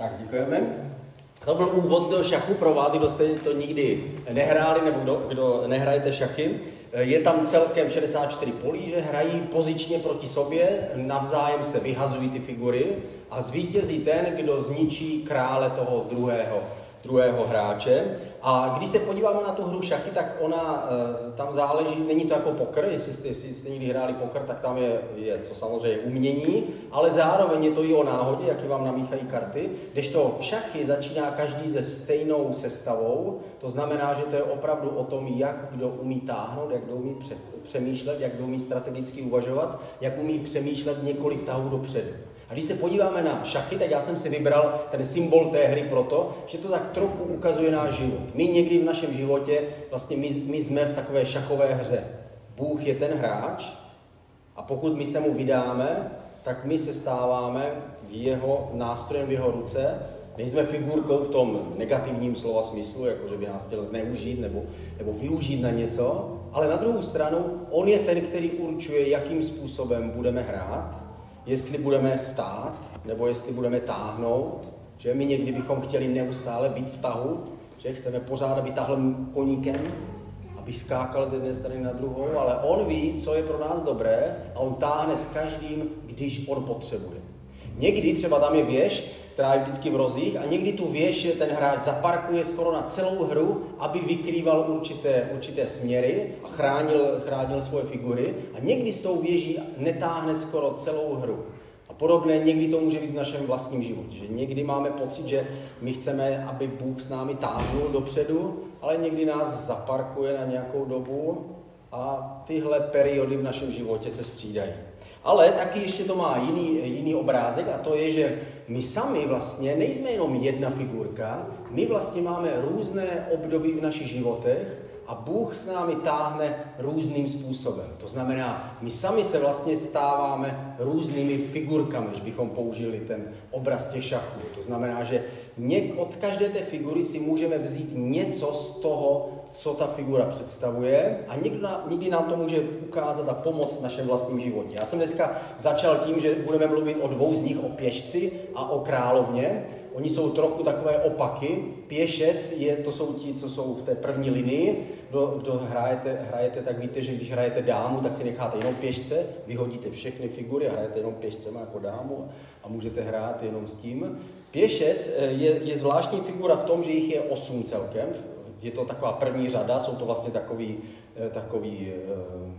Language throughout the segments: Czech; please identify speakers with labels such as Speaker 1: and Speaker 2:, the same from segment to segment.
Speaker 1: Tak děkujeme. To byl úvod do šachu pro vás, kdo jste to nikdy nehráli, nebo kdo, kdo nehrajete šachy. Je tam celkem 64 polí, že hrají pozičně proti sobě, navzájem se vyhazují ty figury a zvítězí ten, kdo zničí krále toho druhého, druhého hráče. A když se podíváme na tu hru šachy, tak ona eh, tam záleží, není to jako pokr, jestli jste, jestli jste někdy hráli pokr, tak tam je, je co samozřejmě umění, ale zároveň je to i o náhodě, jaký vám namíchají karty, když to šachy začíná každý se stejnou sestavou, to znamená, že to je opravdu o tom, jak kdo umí táhnout, jak kdo umí před, přemýšlet, jak kdo umí strategicky uvažovat, jak umí přemýšlet několik tahů dopředu. A když se podíváme na šachy, tak já jsem si vybral ten symbol té hry proto, že to tak trochu ukazuje náš život. My někdy v našem životě, vlastně my, my jsme v takové šachové hře. Bůh je ten hráč a pokud my se mu vydáme, tak my se stáváme jeho nástrojem v jeho ruce. Nejsme figurkou v tom negativním slova smyslu, jako že by nás chtěl zneužít nebo, nebo využít na něco, ale na druhou stranu on je ten, který určuje, jakým způsobem budeme hrát jestli budeme stát, nebo jestli budeme táhnout, že my někdy bychom chtěli neustále být v tahu, že chceme pořád, aby tahle koníkem, aby skákal z jedné strany na druhou, ale on ví, co je pro nás dobré a on táhne s každým, když on potřebuje. Někdy třeba tam je věž, která je vždycky v rozích a někdy tu věž ten hráč zaparkuje skoro na celou hru, aby vykrýval určité, určité směry a chránil, chránil svoje figury a někdy s tou věží netáhne skoro celou hru. A podobné někdy to může být v našem vlastním životě, že někdy máme pocit, že my chceme, aby Bůh s námi táhnul dopředu, ale někdy nás zaparkuje na nějakou dobu a tyhle periody v našem životě se střídají. Ale taky ještě to má jiný, jiný obrázek a to je, že my sami vlastně nejsme jenom jedna figurka, my vlastně máme různé období v našich životech a Bůh s námi táhne různým způsobem. To znamená, my sami se vlastně stáváme různými figurkami, když bychom použili ten obraz těch šachů. To znamená, že od každé té figury si můžeme vzít něco z toho, co ta figura představuje a někdy, někdy nám to může ukázat a pomoct v našem vlastním životě. Já jsem dneska začal tím, že budeme mluvit o dvou z nich, o pěšci a o královně. Oni jsou trochu takové opaky. Pěšec je, to jsou ti, co jsou v té první linii. Kdo, kdo hrajete, hrajete, tak víte, že když hrajete dámu, tak si necháte jenom pěšce, vyhodíte všechny figury a hrajete jenom pěšcem jako dámu a můžete hrát jenom s tím. Pěšec eh, je, je zvláštní figura v tom, že jich je osm celkem je to taková první řada, jsou to vlastně takový, eh, takový eh,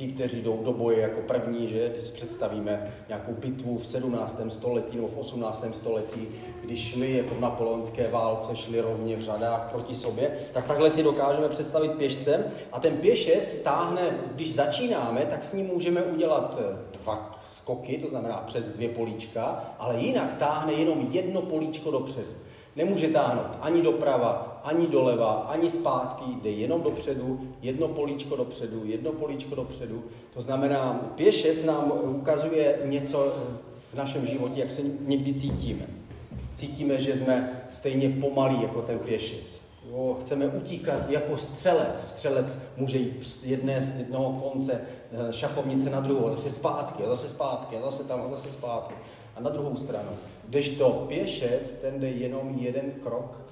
Speaker 1: ti, kteří jdou do boje jako první, že když si představíme nějakou bitvu v 17. století nebo v 18. století, když šli jako v napoleonské válce, šli rovně v řadách proti sobě, tak takhle si dokážeme představit pěšce. A ten pěšec táhne, když začínáme, tak s ním můžeme udělat eh, dva skoky, to znamená přes dvě políčka, ale jinak táhne jenom jedno políčko dopředu. Nemůže táhnout ani doprava, ani doleva, ani zpátky, jde jenom dopředu, jedno políčko dopředu, jedno políčko dopředu. To znamená, pěšec nám ukazuje něco v našem životě, jak se někdy cítíme. Cítíme, že jsme stejně pomalí jako ten pěšec. Jo, chceme utíkat jako střelec. Střelec může jít z, jedné, z jednoho konce eh, šachovnice na druhou, zase zpátky, a zase zpátky, a zase tam, a zase zpátky. A na druhou stranu. to pěšec, ten jde jenom jeden krok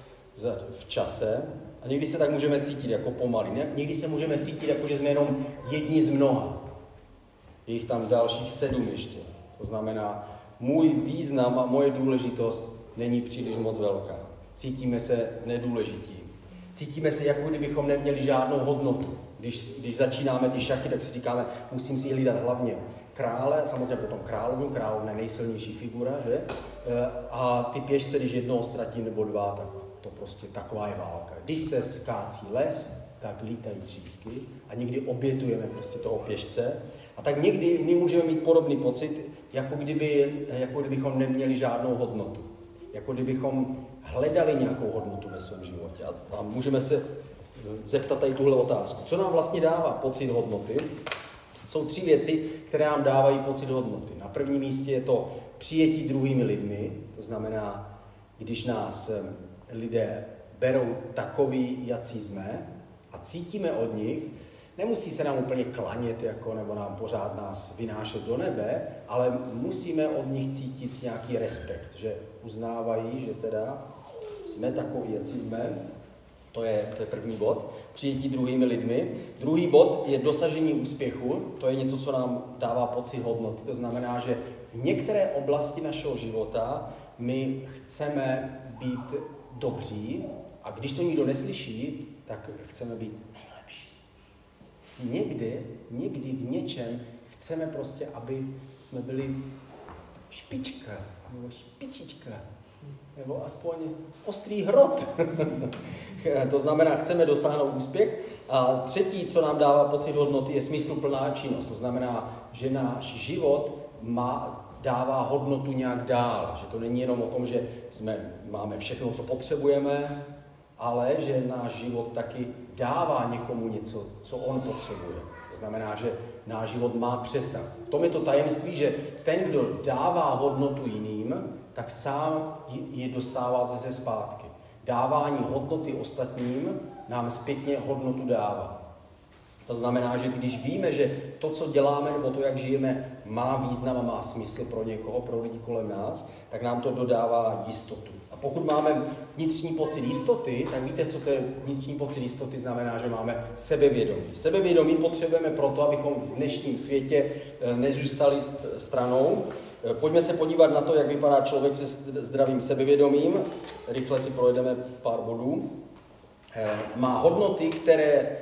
Speaker 1: v čase a někdy se tak můžeme cítit jako pomalý. Někdy se můžeme cítit jako, že jsme jenom jedni z mnoha. Je jich tam dalších sedm ještě. To znamená, můj význam a moje důležitost není příliš moc velká. Cítíme se nedůležití. Cítíme se, jako kdybychom neměli žádnou hodnotu. Když, když začínáme ty šachy, tak si říkáme, musím si hlídat hlavně krále, samozřejmě potom královnu, královna je nejsilnější figura, že? E, a ty pěšce, když jednoho ztratí nebo dva, tak to prostě taková je válka. Když se skácí les, tak lítají třísky a někdy obětujeme prostě toho pěšce. A tak někdy my můžeme mít podobný pocit, jako, kdyby, jako kdybychom neměli žádnou hodnotu. Jako kdybychom hledali nějakou hodnotu ve svém životě. A, a můžeme se zeptat tady tuhle otázku. Co nám vlastně dává pocit hodnoty? Jsou tři věci, které nám dávají pocit hodnoty. Na prvním místě je to přijetí druhými lidmi, to znamená, když nás lidé berou takový, jací jsme a cítíme od nich, nemusí se nám úplně klanět, jako, nebo nám pořád nás vynášet do nebe, ale musíme od nich cítit nějaký respekt, že uznávají, že teda jsme takový, jak jsme. To je, to je první bod. Přijetí druhými lidmi. Druhý bod je dosažení úspěchu. To je něco, co nám dává pocit hodnoty. To znamená, že v některé oblasti našeho života my chceme být dobří a když to nikdo neslyší, tak chceme být nejlepší. Někdy, někdy v něčem chceme prostě, aby jsme byli špička, nebo špičička, nebo aspoň ostrý hrot. to znamená, chceme dosáhnout úspěch. A třetí, co nám dává pocit hodnoty, je smysluplná činnost. To znamená, že náš život má, dává hodnotu nějak dál. Že to není jenom o tom, že jsme, máme všechno, co potřebujeme, ale že náš život taky dává někomu něco, co on potřebuje. To znamená, že náš život má přesah. V tom je to tajemství, že ten, kdo dává hodnotu jiným, tak sám ji dostává zase zpátky. Dávání hodnoty ostatním nám zpětně hodnotu dává. To znamená, že když víme, že to, co děláme, nebo to, jak žijeme, má význam a má smysl pro někoho, pro lidi kolem nás, tak nám to dodává jistotu. A pokud máme vnitřní pocit jistoty, tak víte, co to je vnitřní pocit jistoty? Znamená, že máme sebevědomí. Sebevědomí potřebujeme proto, abychom v dnešním světě eh, nezůstali stranou. Eh, pojďme se podívat na to, jak vypadá člověk se zdravým sebevědomím. Rychle si projedeme pár bodů. Eh, má hodnoty, které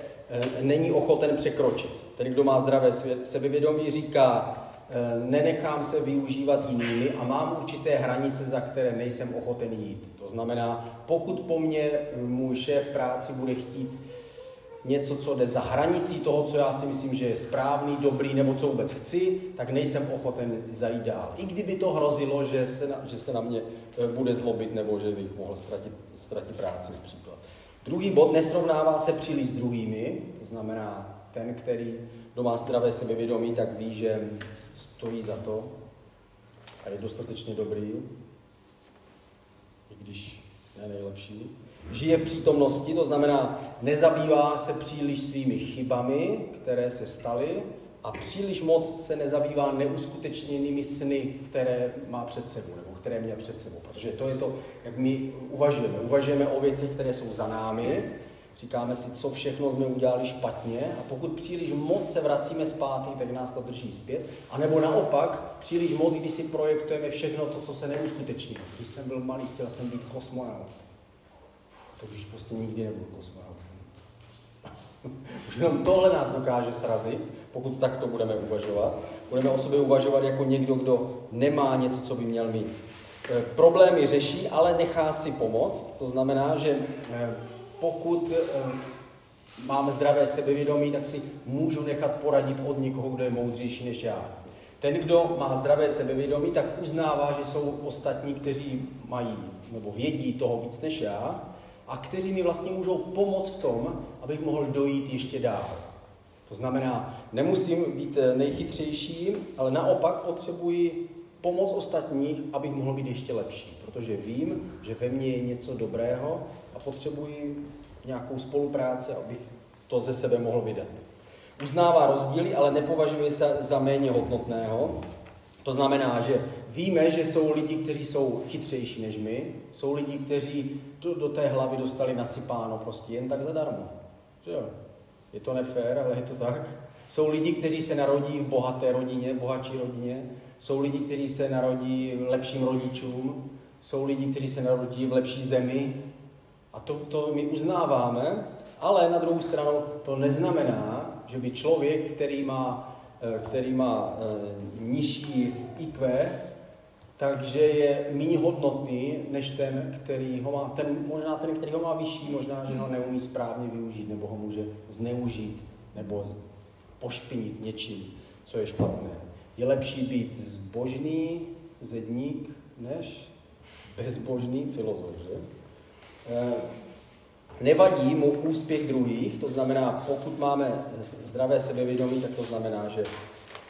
Speaker 1: není ochoten překročit. Tedy kdo má zdravé sebevědomí, říká, Eh, nenechám se využívat jinými a mám určité hranice, za které nejsem ochoten jít. To znamená, pokud po mně můj šéf práci bude chtít něco, co jde za hranicí toho, co já si myslím, že je správný, dobrý nebo co vůbec chci, tak nejsem ochoten zajít dál. I kdyby to hrozilo, že se na, že se na mě eh, bude zlobit nebo že bych mohl ztratit, ztratit práci například. Druhý bod, nesrovnává se příliš s druhými, to znamená ten, který, kdo má zdravé sebevědomí, tak ví, že stojí za to a je dostatečně dobrý, i když ne nejlepší. Žije v přítomnosti, to znamená, nezabývá se příliš svými chybami, které se staly, a příliš moc se nezabývá neuskutečněnými sny, které má před sebou, které měl před sebou. Protože to je to, jak my uvažujeme. Uvažujeme o věcech, které jsou za námi, Říkáme si, co všechno jsme udělali špatně a pokud příliš moc se vracíme zpátky, tak nás to drží zpět. A nebo naopak, příliš moc, když si projektujeme všechno to, co se neuskutečnilo. Když jsem byl malý, chtěl jsem být kosmonaut. Tak už prostě nikdy nebudu kosmonaut. Jenom tohle nás dokáže srazit, pokud takto budeme uvažovat. Budeme o sobě uvažovat jako někdo, kdo nemá něco, co by měl mít. E, problémy řeší, ale nechá si pomoct. To znamená, že e, pokud eh, máme zdravé sebevědomí, tak si můžu nechat poradit od někoho, kdo je moudřejší než já. Ten, kdo má zdravé sebevědomí, tak uznává, že jsou ostatní, kteří mají nebo vědí toho víc než já a kteří mi vlastně můžou pomoct v tom, abych mohl dojít ještě dál. To znamená, nemusím být eh, nejchytřejší, ale naopak potřebuji pomoc ostatních, abych mohl být ještě lepší, protože vím, že ve mně je něco dobrého a potřebuji nějakou spolupráci, abych to ze sebe mohl vydat. Uznává rozdíly, ale nepovažuje se za méně hodnotného. To znamená, že víme, že jsou lidi, kteří jsou chytřejší než my, jsou lidi, kteří do, do té hlavy dostali nasypáno prostě jen tak zadarmo. Že jo? Je to nefér, ale je to tak. Jsou lidi, kteří se narodí v bohaté rodině, bohatší rodině, jsou lidi, kteří se narodí lepším rodičům, jsou lidi, kteří se narodí v lepší zemi, a to, to my uznáváme, ale na druhou stranu to neznamená, že by člověk, který má, který má eh, nižší IQ, takže je méně hodnotný, než ten, který ho má, ten, možná ten, který ho má vyšší, možná, že ho neumí správně využít, nebo ho může zneužít, nebo pošpinit něčím, co je špatné. Je lepší být zbožný zedník, než bezbožný filozof, že? Nevadí mu úspěch druhých, to znamená, pokud máme zdravé sebevědomí, tak to znamená, že,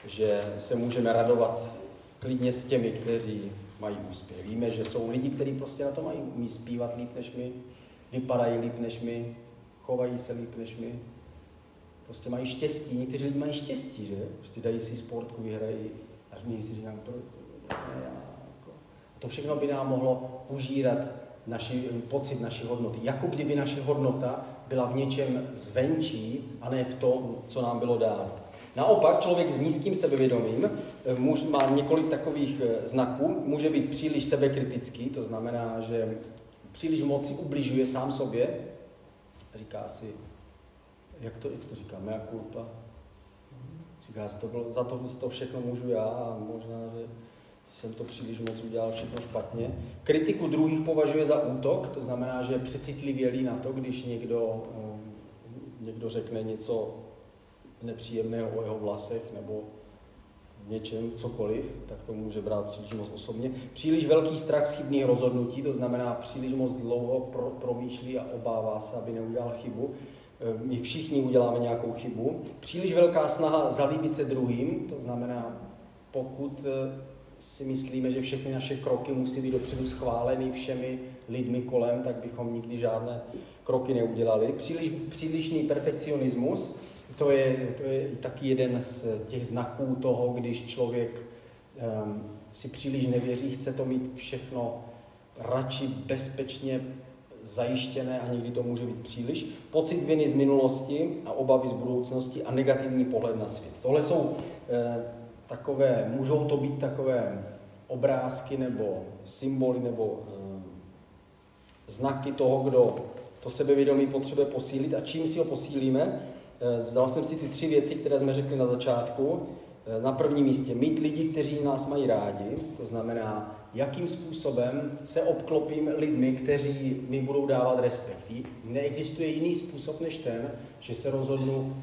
Speaker 1: že se můžeme radovat klidně s těmi, kteří mají úspěch. Víme, že jsou lidi, kteří prostě na to mají, umí zpívat líp než my, vypadají líp než my, chovají se líp než my. Prostě mají štěstí, někteří lidi mají štěstí, že? Prostě dají si sportku, vyhrají a my si říkám, já, jako. To všechno by nám mohlo užírat naši, pocit naší hodnoty. Jako kdyby naše hodnota byla v něčem zvenčí a ne v tom, co nám bylo dáno. Naopak, člověk s nízkým sebevědomím eh, má několik takových eh, znaků. Může být příliš sebekritický, to znamená, že příliš moc si ubližuje sám sobě. Říká si, jak to, jak to říká, mea culpa. Říká si, to bylo, za to, to všechno můžu já a možná, že jsem to příliš moc udělal všechno špatně. Kritiku druhých považuje za útok, to znamená, že je přecitlivělý na to, když někdo, eh, někdo řekne něco nepříjemného o jeho vlasech nebo něčem, cokoliv, tak to může brát příliš moc osobně. Příliš velký strach z chybných rozhodnutí, to znamená příliš moc dlouho pro, promýšlí a obává se, aby neudělal chybu. Eh, my všichni uděláme nějakou chybu. Příliš velká snaha zalíbit se druhým, to znamená, pokud eh, si myslíme, že všechny naše kroky musí být dopředu schváleny všemi lidmi kolem, tak bychom nikdy žádné kroky neudělali. Příliš, přílišný perfekcionismus, to je, to je taky jeden z těch znaků toho, když člověk um, si příliš nevěří, chce to mít všechno radši bezpečně zajištěné a někdy to může být příliš. Pocit viny z minulosti a obavy z budoucnosti a negativní pohled na svět. Tohle jsou eh, takové, můžou to být takové obrázky nebo symboly nebo eh, znaky toho, kdo to sebevědomí potřebuje posílit a čím si ho posílíme. Eh, dal jsem si ty tři věci, které jsme řekli na začátku. Eh, na prvním místě mít lidi, kteří nás mají rádi, to znamená, jakým způsobem se obklopím lidmi, kteří mi budou dávat respekt. Neexistuje jiný způsob než ten, že se rozhodnu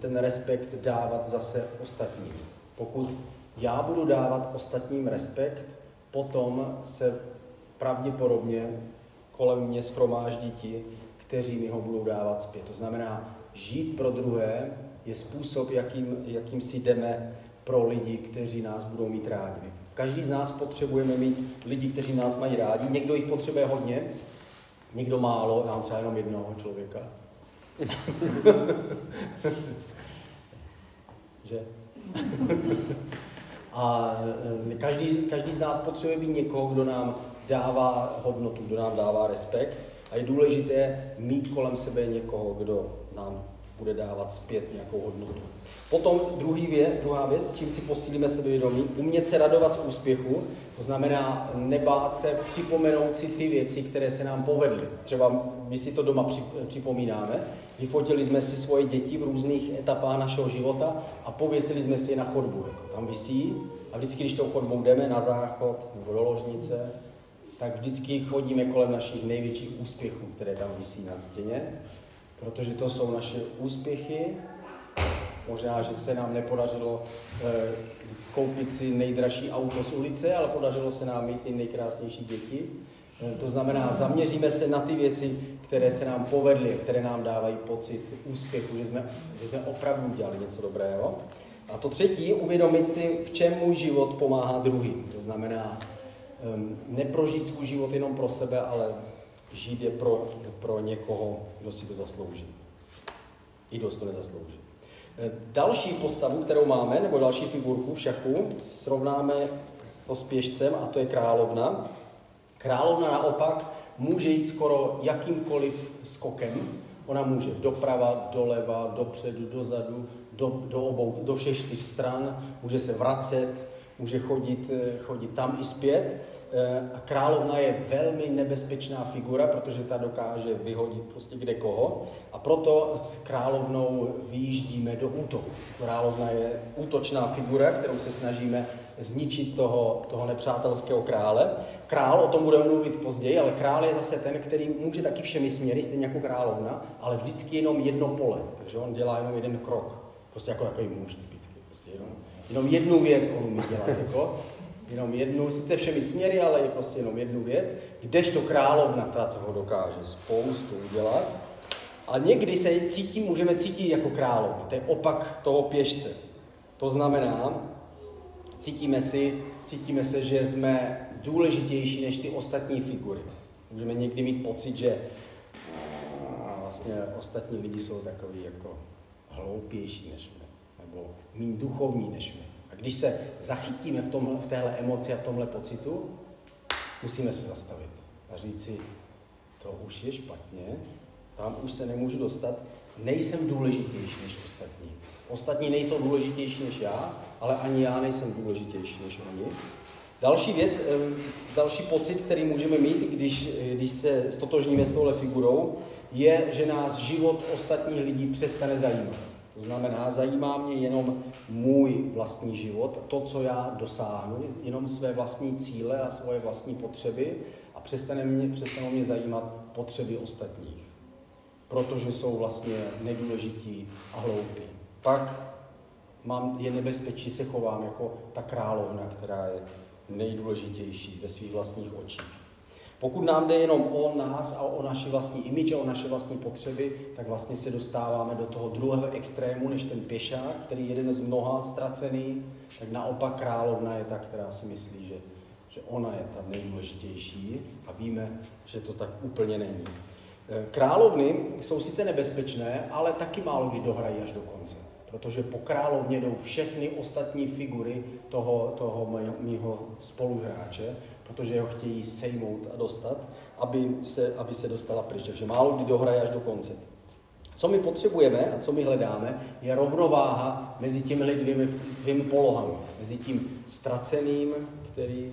Speaker 1: ten respekt dávat zase ostatním. Pokud já budu dávat ostatním respekt, potom se pravděpodobně kolem mě schromáždí ti, kteří mi ho budou dávat zpět. To znamená, žít pro druhé je způsob, jakým, jakým si jdeme pro lidi, kteří nás budou mít rádi. Každý z nás potřebujeme mít lidi, kteří nás mají rádi. Někdo jich potřebuje hodně, někdo málo, já mám třeba jenom jednoho člověka. že? A e, každý, každý z nás potřebuje být někoho, kdo nám dává hodnotu, kdo nám dává respekt. A je důležité mít kolem sebe někoho, kdo nám bude dávat zpět nějakou hodnotu. Potom druhý věc, druhá věc, čím si posílíme sebevědomí, umět se radovat z úspěchu, to znamená nebát se připomenout si ty věci, které se nám povedly. Třeba my si to doma připomínáme, vyfotili jsme si svoje děti v různých etapách našeho života a pověsili jsme si je na chodbu. Jako tam visí a vždycky, když tou chodbou jdeme na záchod nebo do ložnice, tak vždycky chodíme kolem našich největších úspěchů, které tam visí na stěně, protože to jsou naše úspěchy, Možná, že se nám nepodařilo e, koupit si nejdražší auto z ulice, ale podařilo se nám mít ty nejkrásnější děti. E, to znamená, zaměříme se na ty věci, které se nám povedly, které nám dávají pocit úspěchu, že jsme, že jsme opravdu udělali něco dobrého. A to třetí, uvědomit si, v čem můj život pomáhá druhým. To znamená, um, neprožít svůj život jenom pro sebe, ale žít je pro, pro někoho, kdo si to zaslouží. I dost to nezaslouží. Další postavu, kterou máme, nebo další figurku v šachu, srovnáme to s pěšcem a to je královna. Královna naopak může jít skoro jakýmkoliv skokem. Ona může doprava, doleva, dopředu, dozadu, do, do obou, do všech čtyř stran, může se vracet, může chodit, chodit tam i zpět. Eh, a královna je velmi nebezpečná figura, protože ta dokáže vyhodit prostě kde koho. A proto s královnou vyjíždíme do útoku. Královna je útočná figura, kterou se snažíme zničit toho, toho nepřátelského krále. Král, o tom budeme mluvit později, ale král je zase ten, který může taky všemi směry, stejně jako královna, ale vždycky jenom jedno pole. Takže on dělá jenom jeden krok. Prostě jako takový muž typicky. Prostě jenom, jenom jednu věc on umí dělat. Jako jenom jednu, sice všemi směry, ale je prostě jenom jednu věc, kdežto královna ta toho dokáže spoustu udělat. A někdy se cítím, můžeme cítit jako královna, to je opak toho pěšce. To znamená, cítíme, si, cítíme se, že jsme důležitější než ty ostatní figury. Můžeme někdy mít pocit, že vlastně ostatní lidi jsou takový jako hloupější než my, nebo méně duchovní než my. A když se zachytíme v, tom, v téhle emoci a v tomhle pocitu, musíme se zastavit a říct si, to už je špatně, tam už se nemůžu dostat, nejsem důležitější než ostatní. Ostatní nejsou důležitější než já, ale ani já nejsem důležitější než oni. Další věc, další pocit, který můžeme mít, když, když se stotožníme s touhle figurou, je, že nás život ostatních lidí přestane zajímat. To znamená, zajímá mě jenom můj vlastní život, to, co já dosáhnu, jenom své vlastní cíle a svoje vlastní potřeby a přestane mě, přestanou mě zajímat potřeby ostatních, protože jsou vlastně nedůležití a hloupí. Pak mám, je nebezpečí, se chovám jako ta královna, která je nejdůležitější ve svých vlastních očích. Pokud nám jde jenom o nás a o naši vlastní image a o naše vlastní potřeby, tak vlastně se dostáváme do toho druhého extrému, než ten pěšák, který je jeden z mnoha ztracený, tak naopak královna je ta, která si myslí, že, že ona je ta nejdůležitější a víme, že to tak úplně není. Eh, královny jsou sice nebezpečné, ale taky málo kdy dohrají až do konce protože po královně jdou všechny ostatní figury toho, toho mého spoluhráče, protože ho chtějí sejmout a dostat, aby se, aby se dostala pryč. Takže málo kdy dohraje až do konce. Co my potřebujeme a co my hledáme, je rovnováha mezi těmi dvěmi, dvěmi polohami. Mezi tím ztraceným, který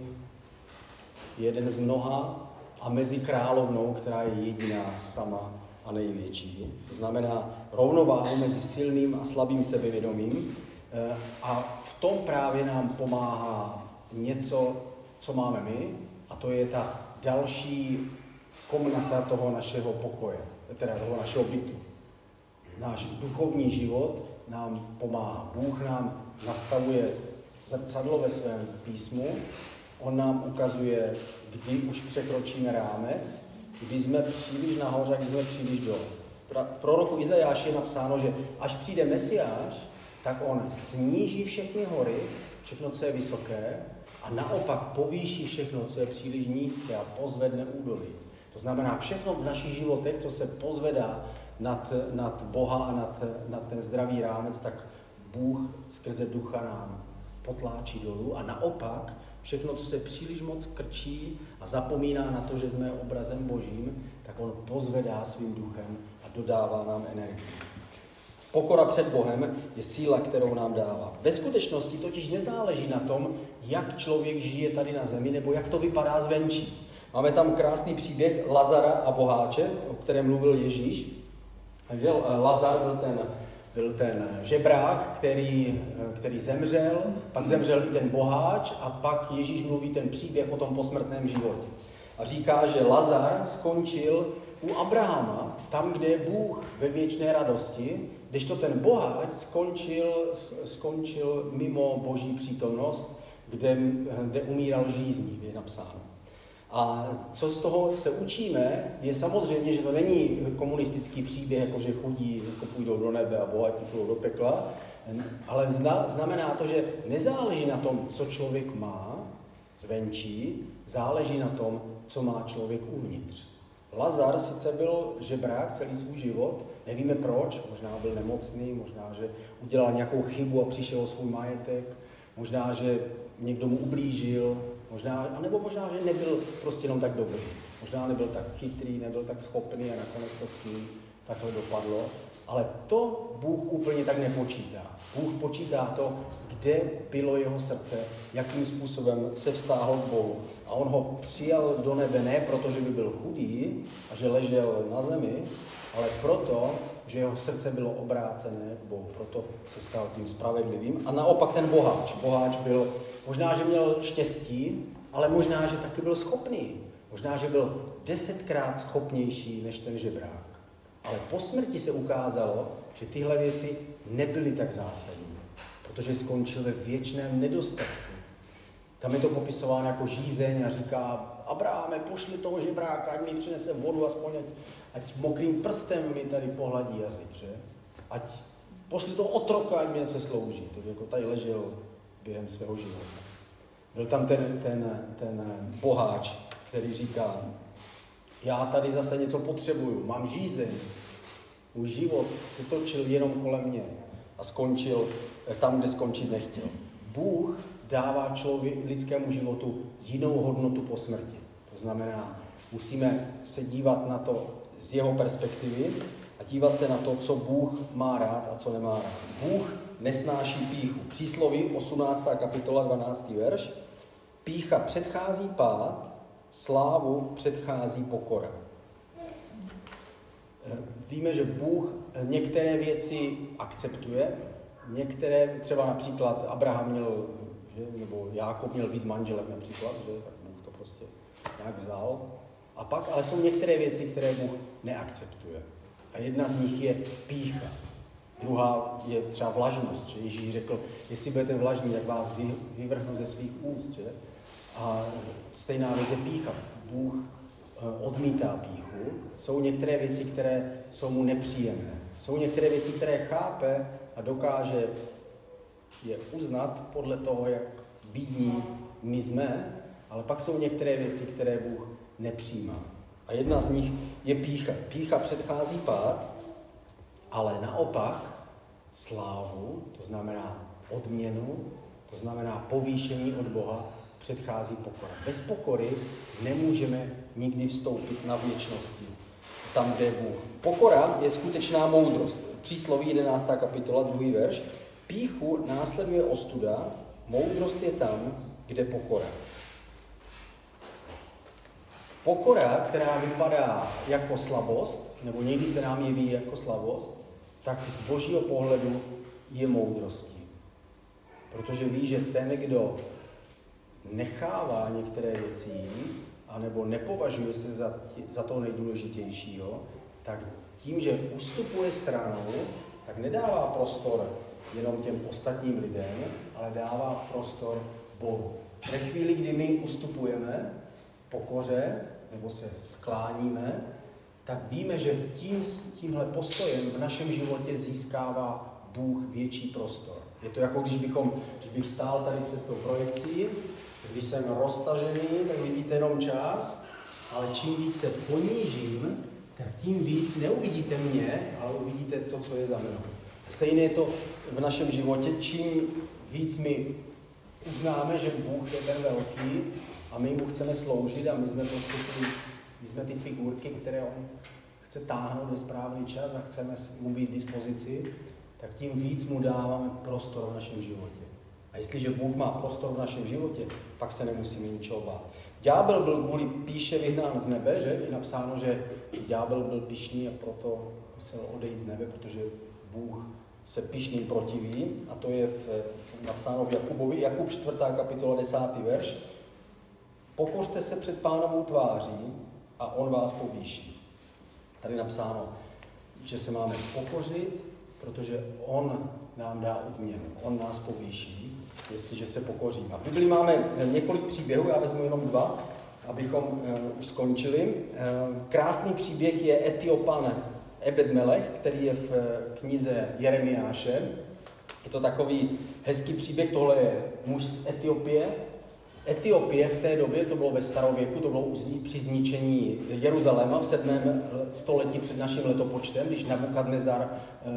Speaker 1: je jeden z mnoha, a mezi královnou, která je jediná sama a největší. To znamená rovnováhu mezi silným a slabým sebevědomím. Eh, a v tom právě nám pomáhá něco, co máme my, a to je ta další komnata toho našeho pokoje, teda toho našeho bytu. Náš duchovní život nám pomáhá. Bůh nám nastavuje zrcadlo ve svém písmu, on nám ukazuje, kdy už překročíme rámec kdy jsme příliš nahoře a kdy jsme příliš dole. V proroku Izajáši je napsáno, že až přijde Mesiáš, tak on sníží všechny hory, všechno, co je vysoké, a naopak povýší všechno, co je příliš nízké a pozvedne údolí. To znamená, všechno v našich životech, co se pozvedá nad, nad Boha a nad, nad ten zdravý rámec, tak Bůh skrze ducha nám potláčí dolů a naopak všechno, co se příliš moc krčí a zapomíná na to, že jsme obrazem božím, tak on pozvedá svým duchem a dodává nám energii. Pokora před Bohem je síla, kterou nám dává. Ve skutečnosti totiž nezáleží na tom, jak člověk žije tady na zemi, nebo jak to vypadá zvenčí. Máme tam krásný příběh Lazara a boháče, o kterém mluvil Ježíš. Lazar byl ten byl ten žebrák, který, který zemřel, pak zemřel i ten boháč a pak Ježíš mluví ten příběh o tom posmrtném životě. A říká, že Lazar skončil u Abrahama, tam, kde je Bůh ve věčné radosti, když to ten boháč skončil, skončil mimo boží přítomnost, kde, kde umíral žízní, je napsáno. A co z toho se učíme, je samozřejmě, že to není komunistický příběh, jako že chudí jako půjdou do nebe a bohatí půjdou do pekla, ale znamená to, že nezáleží na tom, co člověk má zvenčí, záleží na tom, co má člověk uvnitř. Lazar sice byl žebrák celý svůj život, nevíme proč, možná byl nemocný, možná, že udělal nějakou chybu a přišel o svůj majetek, možná, že někdo mu ublížil, Možná, anebo možná, že nebyl prostě jenom tak dobrý. Možná nebyl tak chytrý, nebyl tak schopný a nakonec to s ním takhle dopadlo. Ale to Bůh úplně tak nepočítá. Bůh počítá to, kde bylo jeho srdce, jakým způsobem se vztáhl k Bohu. A on ho přijal do nebe ne proto, že by byl chudý a že ležel na zemi, ale proto, že jeho srdce bylo obrácené k Bohu. Proto se stal tím spravedlivým. A naopak ten boháč. Boháč byl Možná, že měl štěstí, ale možná, že taky byl schopný. Možná, že byl desetkrát schopnější než ten žebrák. Ale po smrti se ukázalo, že tyhle věci nebyly tak zásadní, protože skončil ve věčném nedostatku. Tam je to popisováno jako žízeň a říká, Abraháme, pošli toho žebráka, ať mi přinese vodu, aspoň ať, ať mokrým prstem mi tady pohladí jazyk, že? Ať pošli toho otroka, ať mě se slouží. Tak jako tady ležel během svého života. Byl tam ten, ten, ten boháč, který říká, já tady zase něco potřebuju, mám žízeň, můj život se točil jenom kolem mě a skončil tam, kde skončit nechtěl. Bůh dává člověk, lidskému životu jinou hodnotu po smrti. To znamená, musíme se dívat na to z jeho perspektivy a dívat se na to, co Bůh má rád a co nemá rád. Bůh nesnáší píchu. Přísloví 18. kapitola 12. verš. Pícha předchází pád, slávu předchází pokora. Víme, že Bůh některé věci akceptuje, některé, třeba například Abraham měl, že, nebo Jákob měl víc manželek například, že, tak Bůh to prostě nějak vzal. A pak ale jsou některé věci, které Bůh neakceptuje. A jedna z nich je pícha. Druhá je třeba vlažnost, že Ježíš řekl, jestli budete vlažní, tak vás vyvrhnu ze svých úst. Že? A stejná věc je pícha. Bůh eh, odmítá píchu. Jsou některé věci, které jsou mu nepříjemné. Jsou některé věci, které chápe a dokáže je uznat podle toho, jak bídní my jsme, ale pak jsou některé věci, které Bůh nepřijímá. A jedna z nich je pícha. Pícha předchází pád, ale naopak slávu, to znamená odměnu, to znamená povýšení od Boha, předchází pokora. Bez pokory nemůžeme nikdy vstoupit na věčnosti, tam, kde je Bůh. Pokora je skutečná moudrost. Přísloví 11. kapitola, 2. verš. Píchu následuje ostuda, moudrost je tam, kde pokora. Pokora, která vypadá jako slabost, nebo někdy se nám jeví jako slabost, tak z božího pohledu je moudrostí. Protože ví, že ten, kdo nechává některé věci jít, anebo nepovažuje se za, tě, za to nejdůležitějšího, tak tím, že ustupuje stranou, tak nedává prostor jenom těm ostatním lidem, ale dává prostor Bohu. Ve chvíli, kdy my ustupujeme pokoře, nebo se skláníme, tak víme, že tím, tímhle postojem v našem životě získává Bůh větší prostor. Je to jako když, bychom, když bych stál tady před tou projekcí, když jsem roztažený, tak vidíte jenom část, ale čím víc se ponížím, tak tím víc neuvidíte mě, ale uvidíte to, co je za mnou. Stejně je to v našem životě, čím víc my uznáme, že Bůh je ten velký a my mu chceme sloužit a my jsme prostě ty, my jsme ty figurky, které on chce táhnout ve správný čas a chceme mu být dispozici, tak tím víc mu dáváme prostor v našem životě. A jestliže Bůh má prostor v našem životě, pak se nemusíme ničeho bát. Ďábel byl kvůli píše vyhnán z nebe, že? Je napsáno, že ďábel byl pišný a proto musel odejít z nebe, protože Bůh se pišným protiví. A to je v, napsáno v Jakubovi, Jakub 4. kapitola 10. verš. Pokořte se před pánovou tváří a on vás povýší. Tady napsáno, že se máme pokořit, protože on nám dá odměnu, on nás povýší jestliže se pokoříme. V Biblii máme eh, několik příběhů, já vezmu jenom dva, abychom uh, už skončili. Uh, krásný příběh je Etiopan Ebed Melech, který je v knize Jeremiáše. Je to takový hezký příběh, tohle je muž z Etiopie, Etiopie v té době, to bylo ve starověku, to bylo při zničení Jeruzaléma v 7. století před naším letopočtem, když Nabukadnezar eh,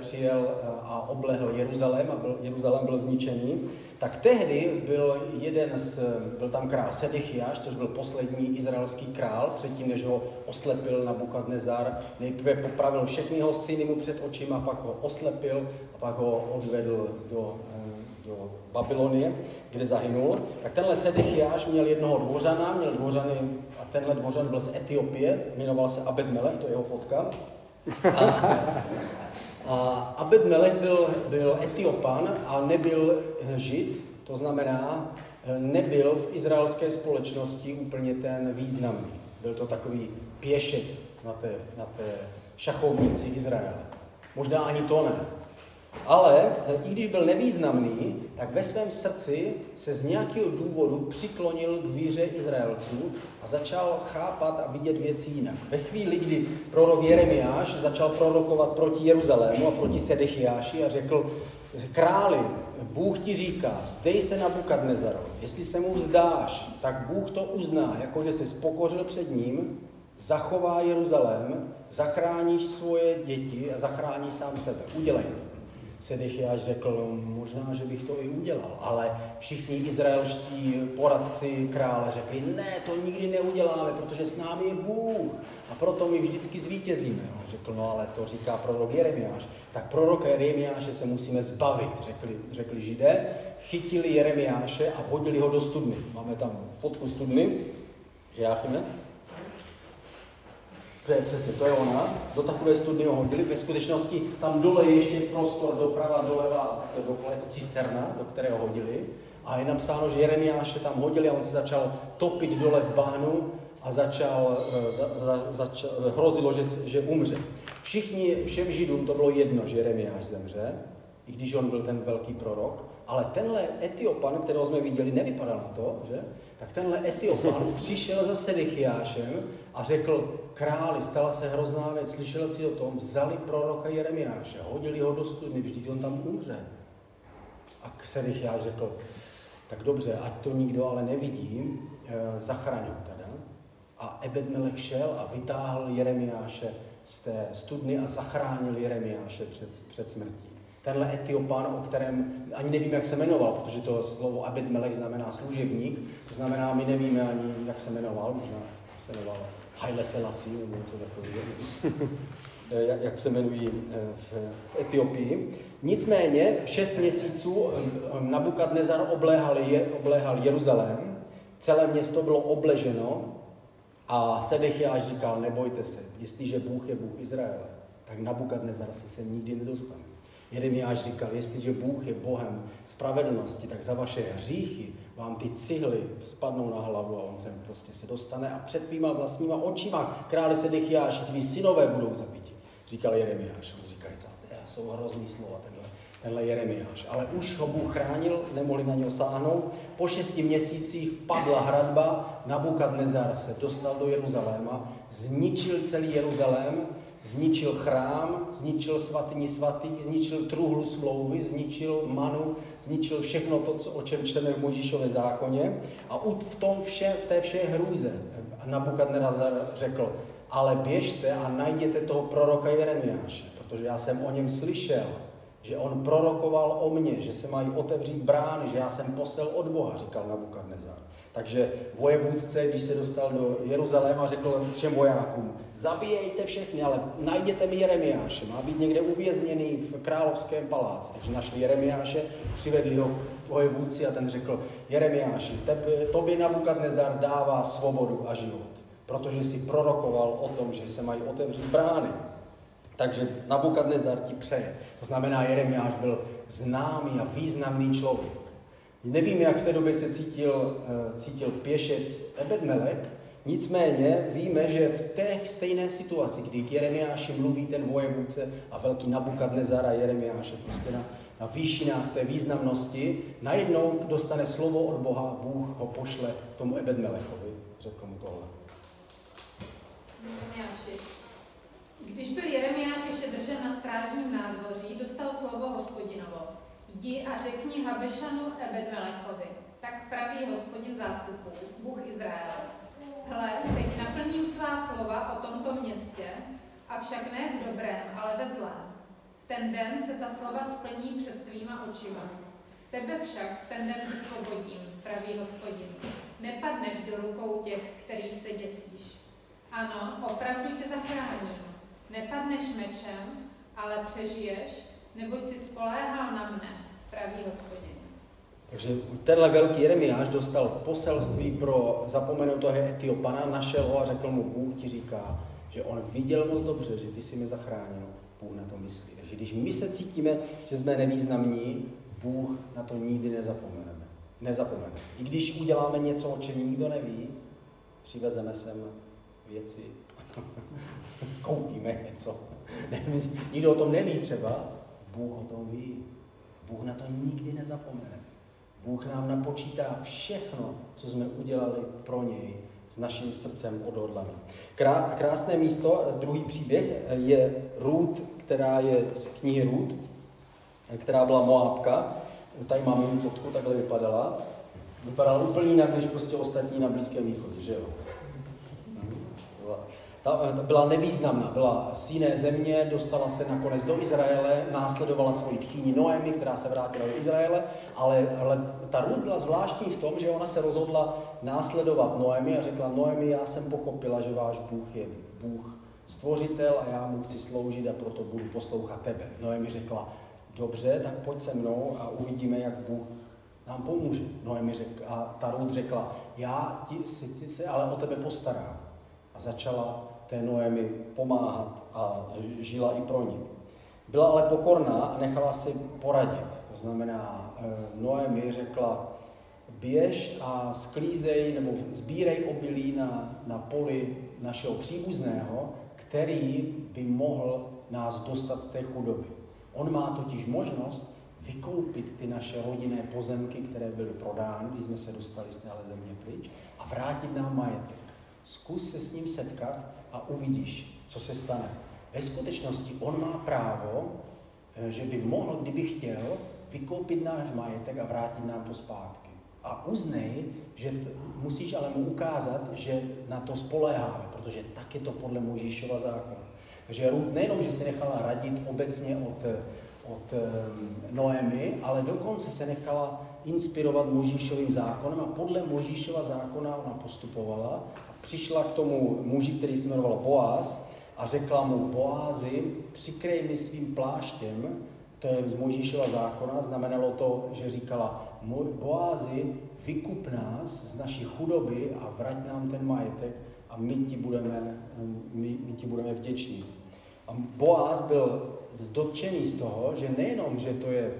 Speaker 1: přijel, eh, a oblehl Jeruzalém a byl, Jeruzalém byl zničený, tak tehdy byl jeden z, byl tam král Sedechiáš, což byl poslední izraelský král, předtím, než ho oslepil Nabukadnezar, nejprve popravil všechny jeho syny mu před očima, pak ho oslepil a pak ho odvedl do eh, do Babylonie, kde zahynul, tak tenhle Sedechiáš měl jednoho dvořana, měl dvořany, a tenhle dvořan byl z Etiopie, jmenoval se Abed Melech, to je jeho fotka. A, a Abed Melech byl, byl Etiopan a nebyl žid, to znamená, nebyl v izraelské společnosti úplně ten významný. Byl to takový pěšec na té, na té šachovnici Izraele. Možná ani to ne. Ale i když byl nevýznamný, tak ve svém srdci se z nějakého důvodu přiklonil k víře Izraelců a začal chápat a vidět věci jinak. Ve chvíli, kdy prorok Jeremiáš začal prorokovat proti Jeruzalému a proti Sedechiáši a řekl, králi, Bůh ti říká, zdej se na Bukadnezarovi, jestli se mu vzdáš, tak Bůh to uzná, jakože se spokořil před ním, zachová Jeruzalém, zachráníš svoje děti a zachráníš sám sebe. Udělej to. Sedechiáš řekl, no, možná, že bych to i udělal, ale všichni izraelští poradci krále řekli, ne, to nikdy neuděláme, protože s námi je Bůh a proto my vždycky zvítězíme. On řekl, no ale to říká prorok Jeremiáš. Tak proroka Jeremiáše se musíme zbavit, řekli, řekli židé, chytili Jeremiáše a hodili ho do studny. Máme tam fotku studny, že Jáchyme? Přesně, to je ona. Do takové studny ho hodili. Ve skutečnosti tam dole je ještě prostor doprava, doleva, dokola je to cisterna, do kterého hodili. A je napsáno, že Jeremiáše tam hodili a on se začal topit dole v bahnu a začal, eh, za, za, začal hrozilo, že, že umře. Všichni, všem Židům to bylo jedno, že Jeremiáš zemře, i když on byl ten velký prorok, ale tenhle Etiopan, kterého jsme viděli, nevypadal na to, že? Tak tenhle Etiopan přišel za Sedechiášem a řekl, králi, stala se hrozná věc, slyšel si o tom, vzali proroka Jeremiáše, hodili ho do studny, vždyť on tam umře. A Sedechiáš řekl, tak dobře, ať to nikdo ale nevidí, eh, zachraňuj teda. A Ebedmelech šel a vytáhl Jeremiáše z té studny a zachránil Jeremiáše před, před smrtí tenhle Etiopan, o kterém ani nevím, jak se jmenoval, protože to slovo Abed Melech znamená služebník, to znamená, my nevíme ani, jak se jmenoval, možná se jmenoval Haile Selassie nebo něco takového, jak se jmenují eh, v Etiopii. Nicméně šest měsíců eh, Nabukadnezar obléhal, obléhal Jeruzalém, celé město bylo obleženo a Sedechiáš říkal, nebojte se, jestliže Bůh je Bůh Izraele, tak Nabukadnezar se sem nikdy nedostane. Jeremiáš říkal, jestliže Bůh je Bohem spravedlnosti, tak za vaše hříchy vám ty cihly spadnou na hlavu a on sem prostě se dostane a před tvýma vlastníma očima králi se Dechyáš, tví synové budou zabiti. Říkal Jeremiáš. Oni říkali, to jsou hrozný slova, tenhle, tenhle Jeremiáš. Ale už ho Bůh chránil, nemohli na něho sáhnout. Po šesti měsících padla hradba, Nabukadnezar se dostal do Jeruzaléma, zničil celý Jeruzalém, Zničil chrám, zničil svatyni svatý, zničil truhlu smlouvy, zničil manu, zničil všechno to, co, o čem čteme v Mojžíšově zákoně. A v, tom vše, v té vše hrůze Nabukadnezar řekl, ale běžte a najděte toho proroka Jeremiáše, protože já jsem o něm slyšel, že on prorokoval o mně, že se mají otevřít brány, že já jsem posel od Boha, říkal Nabukadnezar. Takže vojevůdce, když se dostal do Jeruzaléma, řekl všem vojákům, zabijejte všechny, ale najděte mi Jeremiáše, má být někde uvězněný v královském paláci. Takže našli Jeremiáše, přivedli ho k vojevůdci a ten řekl, Jeremiáši, tebe, tobě Nabukadnezar dává svobodu a život, protože si prorokoval o tom, že se mají otevřít brány. Takže Nabukadnezar ti přeje. To znamená, Jeremiáš byl známý a významný člověk. Nevím, jak v té době se cítil, eh, cítil pěšec Ebedmelek, nicméně víme, že v té stejné situaci, kdy k Jeremiáši mluví ten vojevůdce a velký Nabukadnezar a Jeremiáše prostě na, na výšinách té významnosti, najednou dostane slovo od Boha Bůh ho pošle tomu Ebedmelechovi. Řekl mu tohle.
Speaker 2: Když byl Jeremiáš ještě držen na strážním nádvoří, dostal slovo hospodinovo. Jdi a řekni Habešanu Ebedmelechovi, tak praví hospodin zástupů, Bůh Izraele. Hle, teď naplním svá slova o tomto městě, avšak ne v dobrém, ale ve zlém. V ten den se ta slova splní před tvýma očima. Tebe však v ten den vysvobodím, praví hospodin. Nepadneš do rukou těch, kterých se děsíš. Ano, opravdu tě zachráním. Nepadneš mečem, ale přežiješ, neboť si spoléhal na mne, praví hospodin.
Speaker 1: Takže tenhle velký Jeremiáš dostal poselství pro zapomenutého Etiopana, našel ho a řekl mu, Bůh ti říká, že on viděl moc dobře, že ty si mi zachránil, Bůh na to myslí. Takže když my se cítíme, že jsme nevýznamní, Bůh na to nikdy nezapomeneme. Nezapomene. I když uděláme něco, o čem nikdo neví, přivezeme sem věci, koupíme něco. Nikdo o tom neví třeba, Bůh o tom ví. Bůh na to nikdy nezapomene. Bůh nám napočítá všechno, co jsme udělali pro něj s naším srdcem odhodlaným. Krásné místo, druhý příběh, je Růd, která je z knihy Růd, která byla Moábka. Tady mám její fotku, takhle vypadala. Vypadala úplně jinak, než prostě ostatní na Blízkém východě, že jo? Ta, ta byla nevýznamná, byla z jiné země, dostala se nakonec do Izraele, následovala svoji tchýni Noemi, která se vrátila do Izraele, ale, ale ta Ruth byla zvláštní v tom, že ona se rozhodla následovat Noemi a řekla, Noemi, já jsem pochopila, že váš Bůh je Bůh stvořitel a já mu chci sloužit a proto budu poslouchat tebe. Noemi řekla, dobře, tak pojď se mnou a uvidíme, jak Bůh nám pomůže. Noemi řekla, a ta Ruth řekla, já ti, si, ty se ale o tebe postarám. A začala té Noemi pomáhat a žila i pro ní. Byla ale pokorná a nechala si poradit. To znamená, eh, Noemi řekla, běž a sklízej nebo sbírej obilí na, na poli našeho příbuzného, který by mohl nás dostat z té chudoby. On má totiž možnost vykoupit ty naše rodinné pozemky, které byly prodány, když jsme se dostali z téhle země pryč, a vrátit nám majetek. Zkus se s ním setkat a uvidíš, co se stane. Ve skutečnosti on má právo, eh, že by mohl, kdyby chtěl, vykoupit náš majetek a vrátit nám to zpátky. A uznej, že t- musíš ale mu ukázat, že na to spoléháme, protože tak je to podle Mojžíšova zákona. Takže Ruth nejenom, že se nechala radit obecně od, od um, Noemi, ale dokonce se nechala inspirovat Mojžíšovým zákonem a podle Mojžíšova zákona ona postupovala přišla k tomu muži, který se jmenoval Boaz a řekla mu, Boázi, přikrej mi svým pláštěm, to je z Mojžíšova zákona, znamenalo to, že říkala, Boázi, vykup nás z naší chudoby a vrať nám ten majetek a my ti budeme, my, my ti budeme vděční. A Boaz byl dotčený z toho, že nejenom, že to je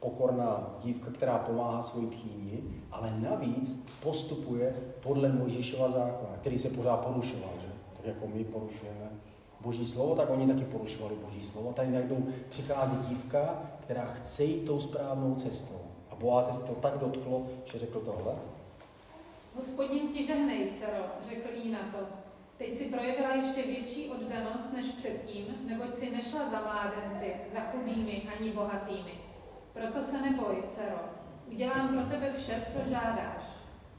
Speaker 1: pokorná dívka, která pomáhá svoji tchýni, ale navíc postupuje podle Mojžíšova zákona, který se pořád porušoval, že? Tak jako my porušujeme Boží slovo, tak oni taky porušovali Boží slovo. Tady najednou přichází dívka, která chce jít tou správnou cestou. A Boaz se to tak dotklo, že řekl tohle.
Speaker 2: Hospodin ti žehnej, dcero, řekl jí na to. Teď si projevila ještě větší oddanost než předtím, neboť si nešla za mládenci, za chudými ani bohatými. Proto se neboj, dcero, udělám pro tebe vše, co žádáš.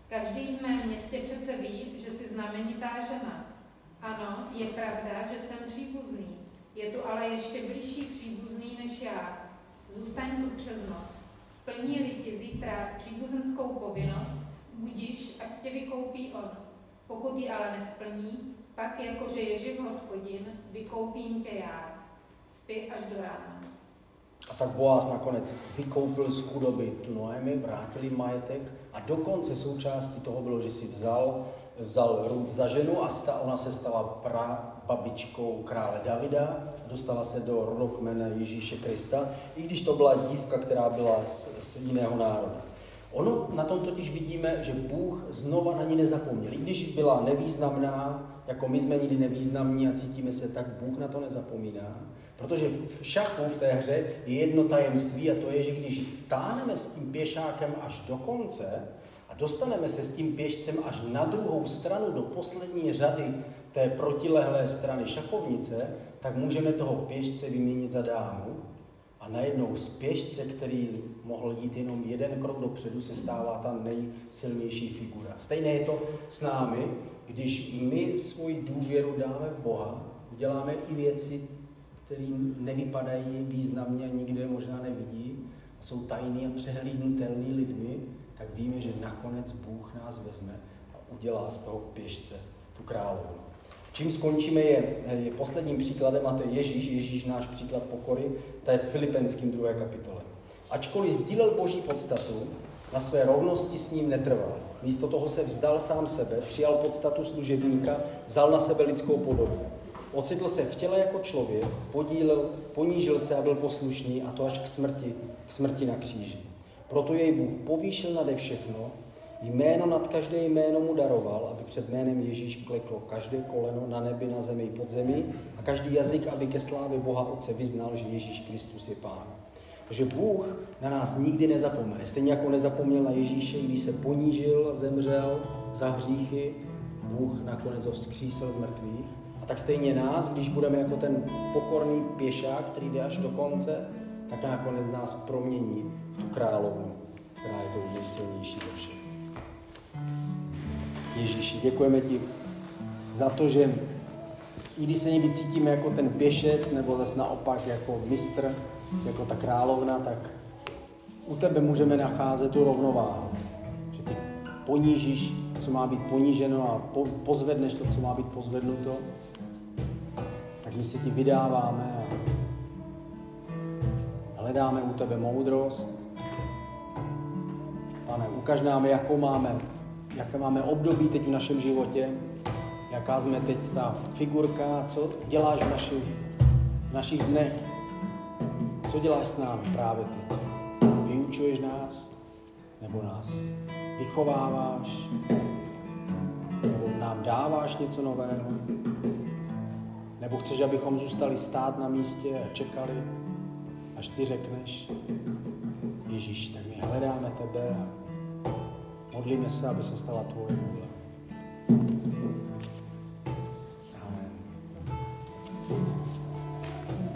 Speaker 2: Každý v mém městě přece ví, že jsi znamenitá žena. Ano, je pravda, že jsem příbuzný. Je tu ale ještě blížší příbuzný než já. Zůstaň tu přes noc. Splní-li ti zítra příbuzenskou povinnost, budíš, ať tě vykoupí on. Pokud ji ale nesplní, pak jakože je živ hospodin, vykoupím tě já. Spí až do rána.
Speaker 1: A tak Boaz nakonec vykoupil z chudoby tu Noemi, vrátili majetek a dokonce součástí toho bylo, že si vzal, vzal Ruth za ženu a sta, ona se stala pra babičkou krále Davida, dostala se do rodokmene Ježíše Krista, i když to byla dívka, která byla z, z jiného národa. Ono na tom totiž vidíme, že Bůh znova na ní nezapomněl. I když byla nevýznamná, jako my jsme nikdy nevýznamní a cítíme se, tak Bůh na to nezapomíná. Protože v šachu, v té hře, je jedno tajemství a to je, že když táhneme s tím pěšákem až do konce a dostaneme se s tím pěšcem až na druhou stranu do poslední řady té protilehlé strany šachovnice, tak můžeme toho pěšce vyměnit za dámu a najednou z pěšce, který mohl jít jenom jeden krok dopředu, se stává ta nejsilnější figura. Stejné je to s námi, když my svoji důvěru dáme v Boha, uděláme i věci, které nevypadají významně a nikdo je možná nevidí, a jsou tajný a přehlídnutelný lidmi, tak víme, že nakonec Bůh nás vezme a udělá z toho pěšce tu královnu. Čím skončíme je, je posledním příkladem, a to je Ježíš, Ježíš náš příklad pokory, to je s Filipenským 2. kapitole. Ačkoliv sdílel Boží podstatu, na své rovnosti s ním netrval. Místo toho se vzdal sám sebe, přijal podstatu služebníka, vzal na sebe lidskou podobu. Ocitl se v těle jako člověk, podílel, ponížil se a byl poslušný, a to až k smrti, k smrti na kříži. Proto jej Bůh povýšil nade všechno, jméno nad každé jméno mu daroval, aby před jménem Ježíš kleklo každé koleno na nebi, na zemi i pod zemi a každý jazyk, aby ke slávě Boha Otce vyznal, že Ježíš Kristus je Pán. Takže Bůh na nás nikdy nezapomene. Stejně jako nezapomněl na Ježíše, když se ponížil, zemřel za hříchy, Bůh nakonec ho vzkřísil z mrtvých. Tak stejně nás, když budeme jako ten pokorný pěšák, který jde až do konce, tak nakonec nás promění v tu královnu, která je tou nejsilnější ze všech. Ježíši, děkujeme ti za to, že i když se někdy cítíme jako ten pěšec, nebo zase naopak jako mistr, jako ta královna, tak u tebe můžeme nacházet tu rovnováhu. Že ty ponížíš, co má být poníženo a po, pozvedneš to, co má být pozvednuto. Tak my se ti vydáváme a hledáme u tebe moudrost. Pane, ukaž nám, jakou máme, jaké máme období teď v našem životě, jaká jsme teď ta figurka, co děláš v našich, v našich dnech, co děláš s námi právě teď. Vyučuješ nás, nebo nás vychováváš, nebo nám dáváš něco nového, nebo chceš, abychom zůstali stát na místě a čekali, až ty řekneš, Ježíš, tak my hledáme tebe a modlíme se, aby se stala tvoje vůle.